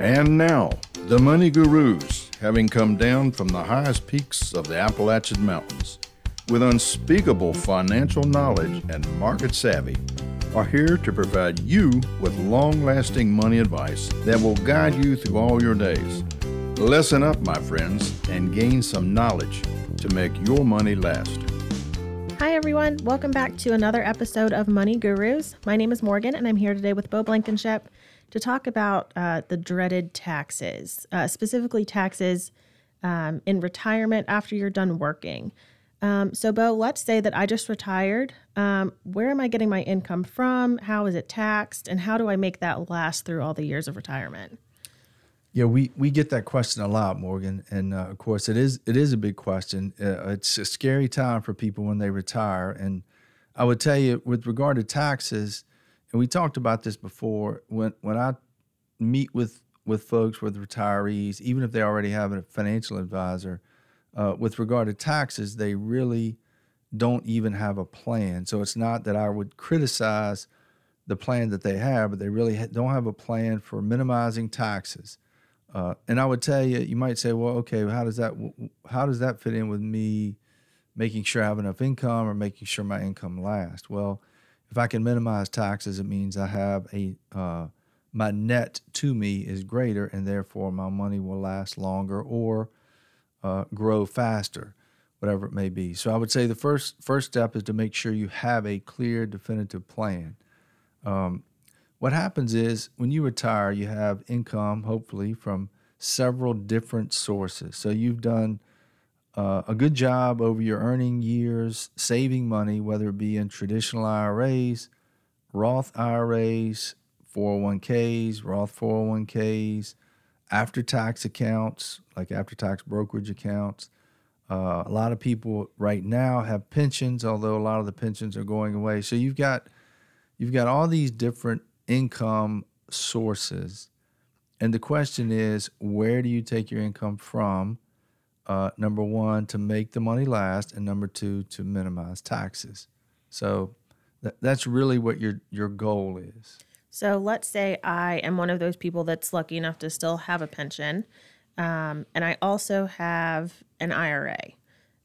And now, the money gurus, having come down from the highest peaks of the Appalachian Mountains, with unspeakable financial knowledge and market savvy, are here to provide you with long lasting money advice that will guide you through all your days. Listen up, my friends, and gain some knowledge to make your money last. Hi, everyone. Welcome back to another episode of Money Gurus. My name is Morgan, and I'm here today with Bo Blankenship to talk about uh, the dreaded taxes, uh, specifically taxes um, in retirement after you're done working. Um, so, Bo, let's say that I just retired. Um, where am I getting my income from? How is it taxed? And how do I make that last through all the years of retirement? Yeah, we, we get that question a lot, Morgan, and uh, of course it is it is a big question. Uh, it's a scary time for people when they retire, and I would tell you with regard to taxes, and we talked about this before. When when I meet with with folks with retirees, even if they already have a financial advisor, uh, with regard to taxes, they really don't even have a plan. So it's not that I would criticize the plan that they have, but they really don't have a plan for minimizing taxes. Uh, and I would tell you, you might say, well, okay, how does that how does that fit in with me making sure I have enough income or making sure my income lasts? Well, if I can minimize taxes, it means I have a uh, my net to me is greater, and therefore my money will last longer or uh, grow faster, whatever it may be. So I would say the first first step is to make sure you have a clear, definitive plan. Um, what happens is when you retire, you have income, hopefully, from several different sources. So you've done uh, a good job over your earning years saving money, whether it be in traditional IRAs, Roth IRAs, 401ks, Roth 401ks, after tax accounts, like after tax brokerage accounts. Uh, a lot of people right now have pensions, although a lot of the pensions are going away. So you've got you've got all these different income sources. And the question is, where do you take your income from? Uh, number one, to make the money last, and number two, to minimize taxes. So th- that's really what your your goal is. So let's say I am one of those people that's lucky enough to still have a pension, um, and I also have an IRA.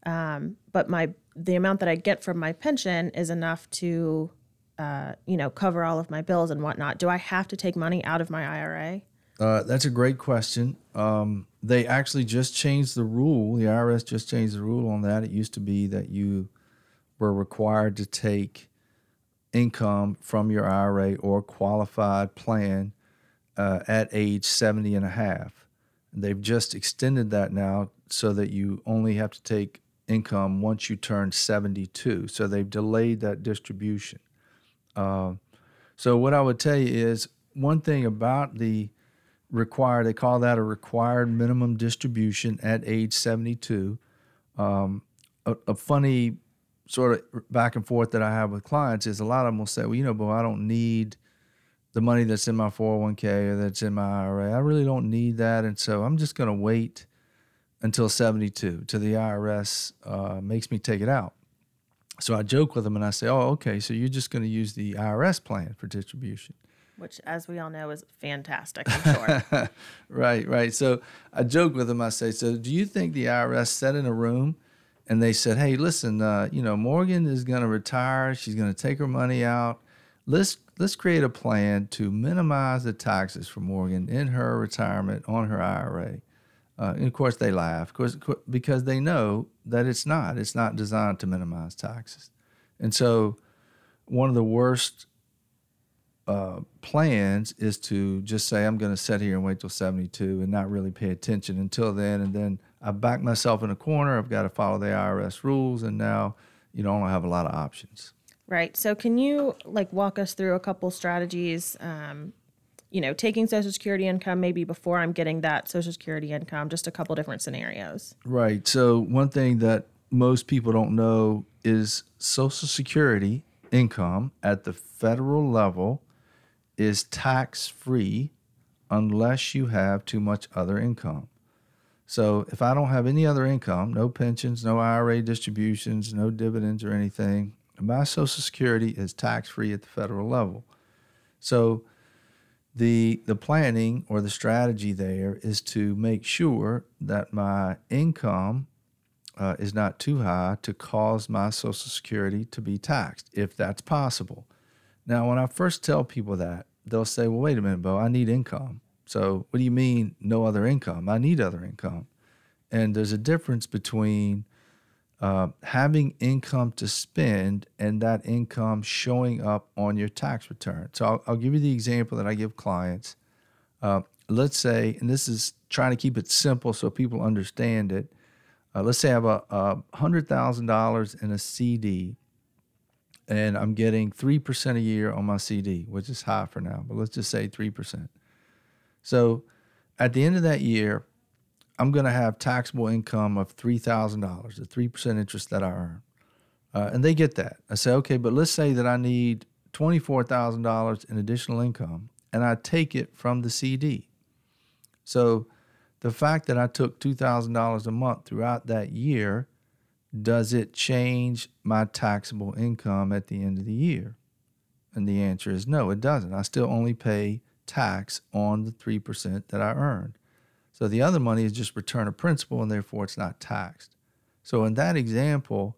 Um, but my the amount that I get from my pension is enough to uh, you know, cover all of my bills and whatnot. Do I have to take money out of my IRA? Uh, that's a great question. Um, they actually just changed the rule. The IRS just changed the rule on that. It used to be that you were required to take income from your IRA or qualified plan uh, at age 70 and a half. They've just extended that now so that you only have to take income once you turn 72. So they've delayed that distribution. Uh, so what I would tell you is one thing about the required, they call that a required minimum distribution at age 72. Um, a, a, funny sort of back and forth that I have with clients is a lot of them will say, well, you know, boy, I don't need the money that's in my 401k or that's in my IRA. I really don't need that. And so I'm just going to wait until 72 till the IRS uh, makes me take it out. So I joke with them and I say, "Oh, okay, so you're just going to use the IRS plan for distribution." Which, as we all know, is fantastic. I'm sure. right, right. So I joke with them. I say, "So do you think the IRS sat in a room and they said, "Hey, listen, uh, you know, Morgan is going to retire. She's going to take her money out. Let's let's create a plan to minimize the taxes for Morgan in her retirement on her IRA." Uh, and of course, they laugh, of course, because they know that it's not. It's not designed to minimize taxes. And so, one of the worst uh, plans is to just say, I'm going to sit here and wait till 72 and not really pay attention until then. And then I back myself in a corner. I've got to follow the IRS rules. And now, you know, I don't have a lot of options. Right. So, can you like walk us through a couple strategies um, you know, taking Social Security income maybe before I'm getting that Social Security income, just a couple different scenarios. Right. So, one thing that most people don't know is Social Security income at the federal level is tax free unless you have too much other income. So, if I don't have any other income, no pensions, no IRA distributions, no dividends or anything, my Social Security is tax free at the federal level. So, the the planning or the strategy there is to make sure that my income uh, is not too high to cause my Social Security to be taxed, if that's possible. Now, when I first tell people that, they'll say, "Well, wait a minute, Bo, I need income." So, what do you mean no other income? I need other income, and there's a difference between uh, having income to spend and that income showing up on your tax return. So I'll, I'll give you the example that I give clients. Uh, let's say, and this is trying to keep it simple so people understand it. Uh, let's say I have a, a $100,000 in a CD and I'm getting 3% a year on my CD, which is high for now, but let's just say 3%. So at the end of that year, I'm going to have taxable income of $3,000, the 3% interest that I earn. Uh, and they get that. I say, okay, but let's say that I need $24,000 in additional income and I take it from the CD. So the fact that I took $2,000 a month throughout that year, does it change my taxable income at the end of the year? And the answer is no, it doesn't. I still only pay tax on the 3% that I earned. So the other money is just return of principal and therefore it's not taxed. So in that example,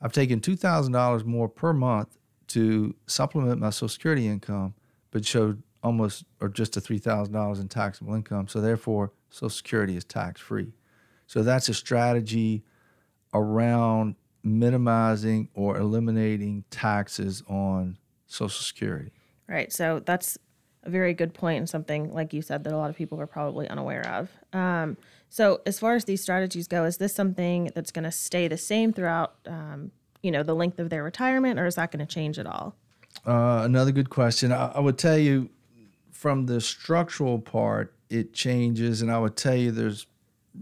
I've taken $2,000 more per month to supplement my Social Security income, but showed almost or just a $3,000 in taxable income. So therefore, Social Security is tax free. So that's a strategy around minimizing or eliminating taxes on Social Security. Right. So that's a very good point and something like you said that a lot of people are probably unaware of. Um, so as far as these strategies go, is this something that's going to stay the same throughout, um, you know, the length of their retirement, or is that going to change at all? Uh, another good question. I, I, would tell you from the structural part, it changes, and I would tell you there's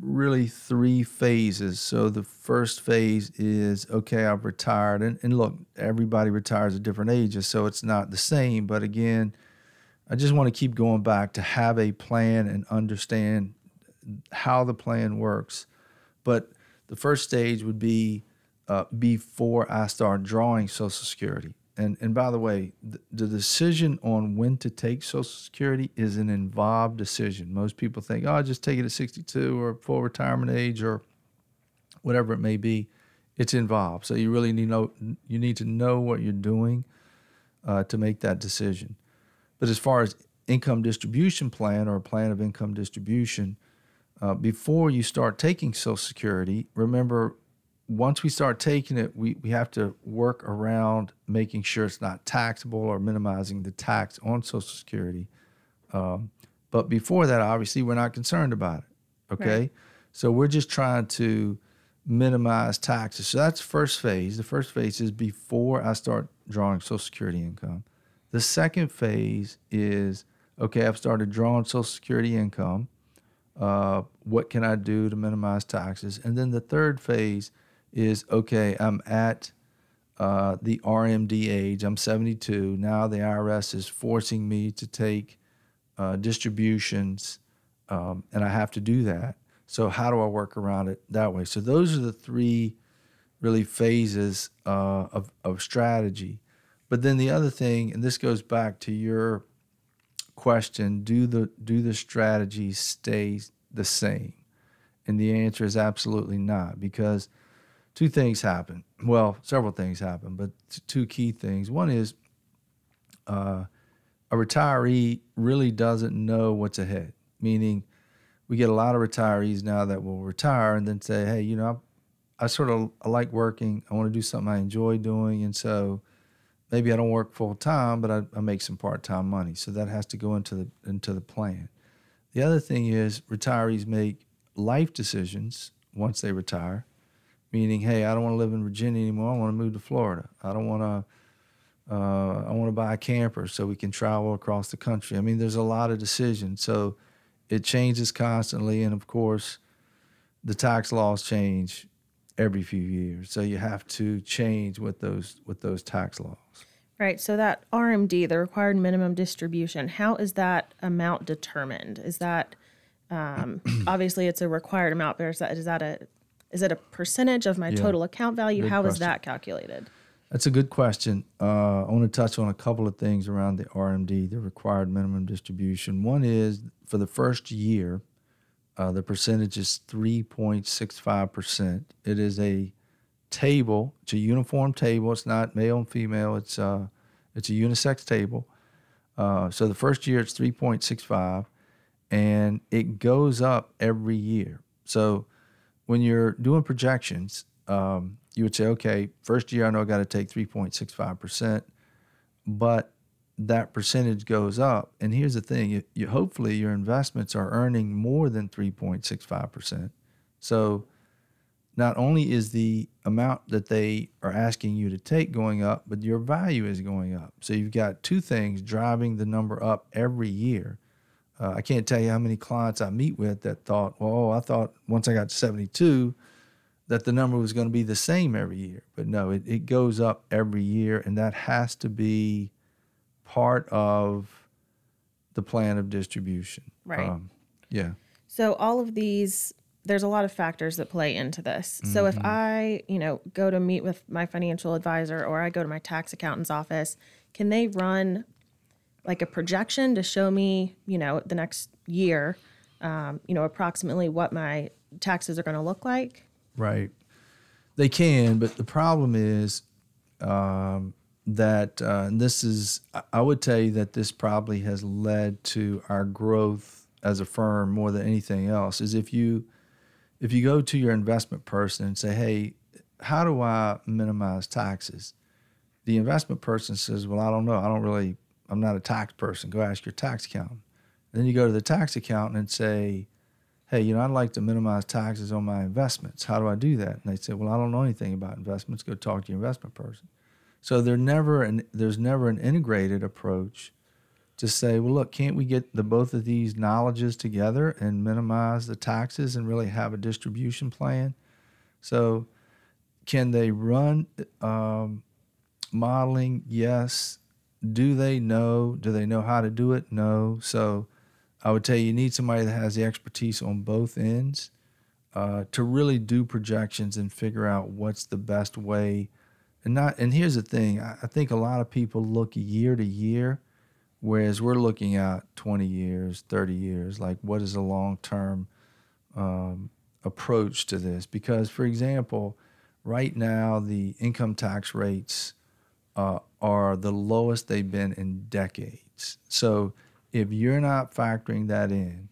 really three phases. So the first phase is okay, I've retired, and, and look, everybody retires at different ages, so it's not the same. But again, I just want to keep going back to have a plan and understand how the plan works. But the first stage would be uh, before I start drawing Social Security. And, and by the way, the, the decision on when to take Social Security is an involved decision. Most people think, oh, I'll just take it at 62 or full retirement age or whatever it may be. It's involved. So you really need, know, you need to know what you're doing uh, to make that decision. But as far as income distribution plan or a plan of income distribution, uh, before you start taking Social Security, remember once we start taking it, we, we have to work around making sure it's not taxable or minimizing the tax on Social Security. Um, but before that, obviously, we're not concerned about it. Okay. Right. So we're just trying to minimize taxes. So that's first phase. The first phase is before I start drawing Social Security income. The second phase is okay, I've started drawing Social Security income. Uh, what can I do to minimize taxes? And then the third phase is okay, I'm at uh, the RMD age, I'm 72. Now the IRS is forcing me to take uh, distributions, um, and I have to do that. So, how do I work around it that way? So, those are the three really phases uh, of, of strategy. But then the other thing, and this goes back to your question, do the do the strategies stay the same? And the answer is absolutely not because two things happen. Well, several things happen, but two key things. One is uh, a retiree really doesn't know what's ahead, meaning we get a lot of retirees now that will retire and then say, hey, you know, I, I sort of I like working. I want to do something I enjoy doing. And so maybe I don't work full time, but I, I make some part time money. So that has to go into the into the plan. The other thing is retirees make life decisions once they retire, meaning, hey, I don't want to live in Virginia anymore. I want to move to Florida. I don't want to. Uh, I want to buy a camper so we can travel across the country. I mean, there's a lot of decisions. So it changes constantly, and of course, the tax laws change every few years. So you have to change with those with those tax laws. Right. So that RMD, the required minimum distribution, how is that amount determined? Is that um, obviously it's a required amount, but is that is that a is it a percentage of my yeah. total account value? Good how question. is that calculated? That's a good question. Uh, I want to touch on a couple of things around the RMD, the required minimum distribution. One is for the first year, uh, the percentage is 3.65%. It is a table, it's a uniform table. It's not male and female, it's, uh, it's a unisex table. Uh, so the first year it's 3.65 and it goes up every year. So when you're doing projections, um, you would say, okay, first year I know I got to take 3.65%, but that percentage goes up. And here's the thing you, you, hopefully your investments are earning more than 3.65%. So not only is the amount that they are asking you to take going up, but your value is going up. So you've got two things driving the number up every year. Uh, I can't tell you how many clients I meet with that thought, well, I thought once I got to 72 that the number was going to be the same every year. But no, it, it goes up every year, and that has to be part of the plan of distribution. Right. Um, yeah. So all of these there's a lot of factors that play into this. Mm-hmm. So if mm-hmm. I, you know, go to meet with my financial advisor or I go to my tax accountant's office, can they run like a projection to show me, you know, the next year, um, you know, approximately what my taxes are going to look like? Right. They can, but the problem is um, that, uh, this is, I would tell you that this probably has led to our growth as a firm more than anything else. Is if you, if you go to your investment person and say, "Hey, how do I minimize taxes?" The investment person says, "Well, I don't know. I don't really. I'm not a tax person. Go ask your tax accountant." Then you go to the tax accountant and say, "Hey, you know, I'd like to minimize taxes on my investments. How do I do that?" And they say, "Well, I don't know anything about investments. Go talk to your investment person." So there never an, there's never an integrated approach to say, well, look, can't we get the both of these knowledges together and minimize the taxes and really have a distribution plan? So, can they run um, modeling? Yes. Do they know? Do they know how to do it? No. So, I would tell you, you need somebody that has the expertise on both ends uh, to really do projections and figure out what's the best way. And not. And here's the thing: I, I think a lot of people look year to year Whereas we're looking at 20 years, 30 years, like what is a long term um, approach to this? Because, for example, right now the income tax rates uh, are the lowest they've been in decades. So if you're not factoring that in,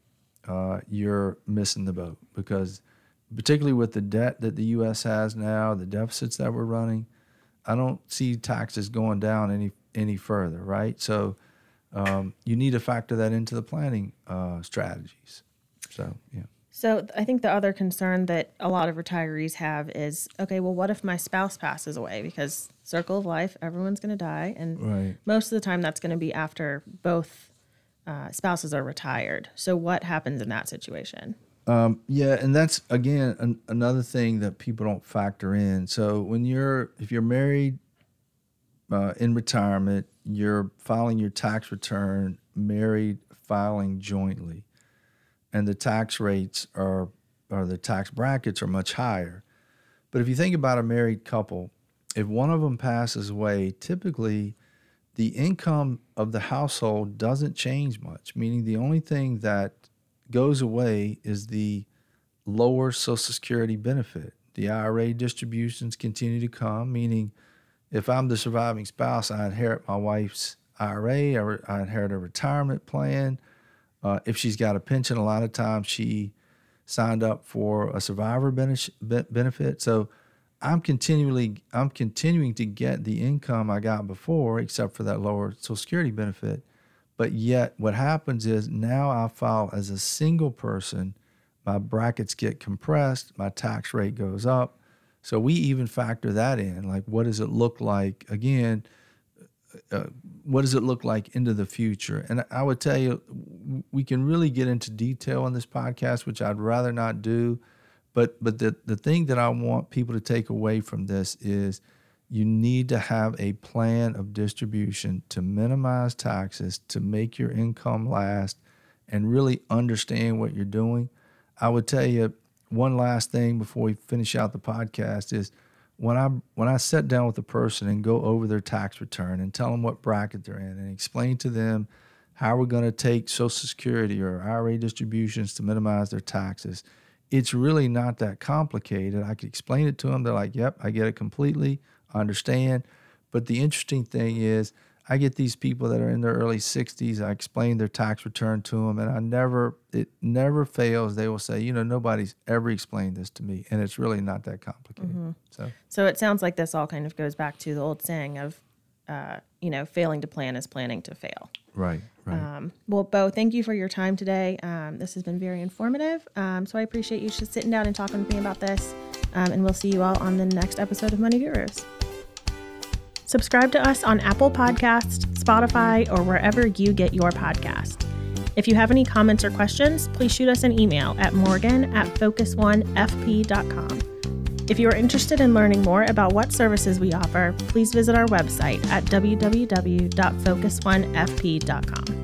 uh, you're missing the boat because, particularly with the debt that the U.S. has now, the deficits that we're running, I don't see taxes going down any any further, right? So um, you need to factor that into the planning uh, strategies. So, yeah. So, I think the other concern that a lot of retirees have is okay, well, what if my spouse passes away? Because circle of life, everyone's going to die. And right. most of the time, that's going to be after both uh, spouses are retired. So, what happens in that situation? Um, yeah, and that's again an, another thing that people don't factor in. So when you're if you're married uh, in retirement, you're filing your tax return married filing jointly, and the tax rates are or the tax brackets are much higher. But if you think about a married couple, if one of them passes away, typically the income of the household doesn't change much, meaning the only thing that goes away is the lower Social Security benefit. The IRA distributions continue to come, meaning if I'm the surviving spouse, I inherit my wife's IRA, or I inherit a retirement plan. Uh, if she's got a pension, a lot of times she signed up for a survivor benefit. So I'm continually I'm continuing to get the income I got before, except for that lower Social Security benefit. But yet, what happens is now I file as a single person. My brackets get compressed. My tax rate goes up. So we even factor that in. Like, what does it look like? Again, uh, what does it look like into the future? And I would tell you, we can really get into detail on this podcast, which I'd rather not do. But but the the thing that I want people to take away from this is you need to have a plan of distribution to minimize taxes, to make your income last, and really understand what you're doing. I would tell you one last thing before we finish out the podcast is when I when I sit down with a person and go over their tax return and tell them what bracket they're in and explain to them how we're going to take Social Security or IRA distributions to minimize their taxes, it's really not that complicated. I can explain it to them. They're like, "Yep, I get it completely. I understand." But the interesting thing is, I get these people that are in their early 60s. I explain their tax return to them, and I never, it never fails. They will say, you know, nobody's ever explained this to me, and it's really not that complicated. Mm-hmm. So, So it sounds like this all kind of goes back to the old saying of, uh, you know, failing to plan is planning to fail. right, right. Um, well, Bo, thank you for your time today. Um, this has been very informative. Um, so I appreciate you just sitting down and talking with me about this. Um, and we'll see you all on the next episode of Money Gurus. Subscribe to us on Apple Podcasts, Spotify, or wherever you get your podcast. If you have any comments or questions, please shoot us an email at morgan at focus1fp.com. If you are interested in learning more about what services we offer, please visit our website at www.focus1fp.com.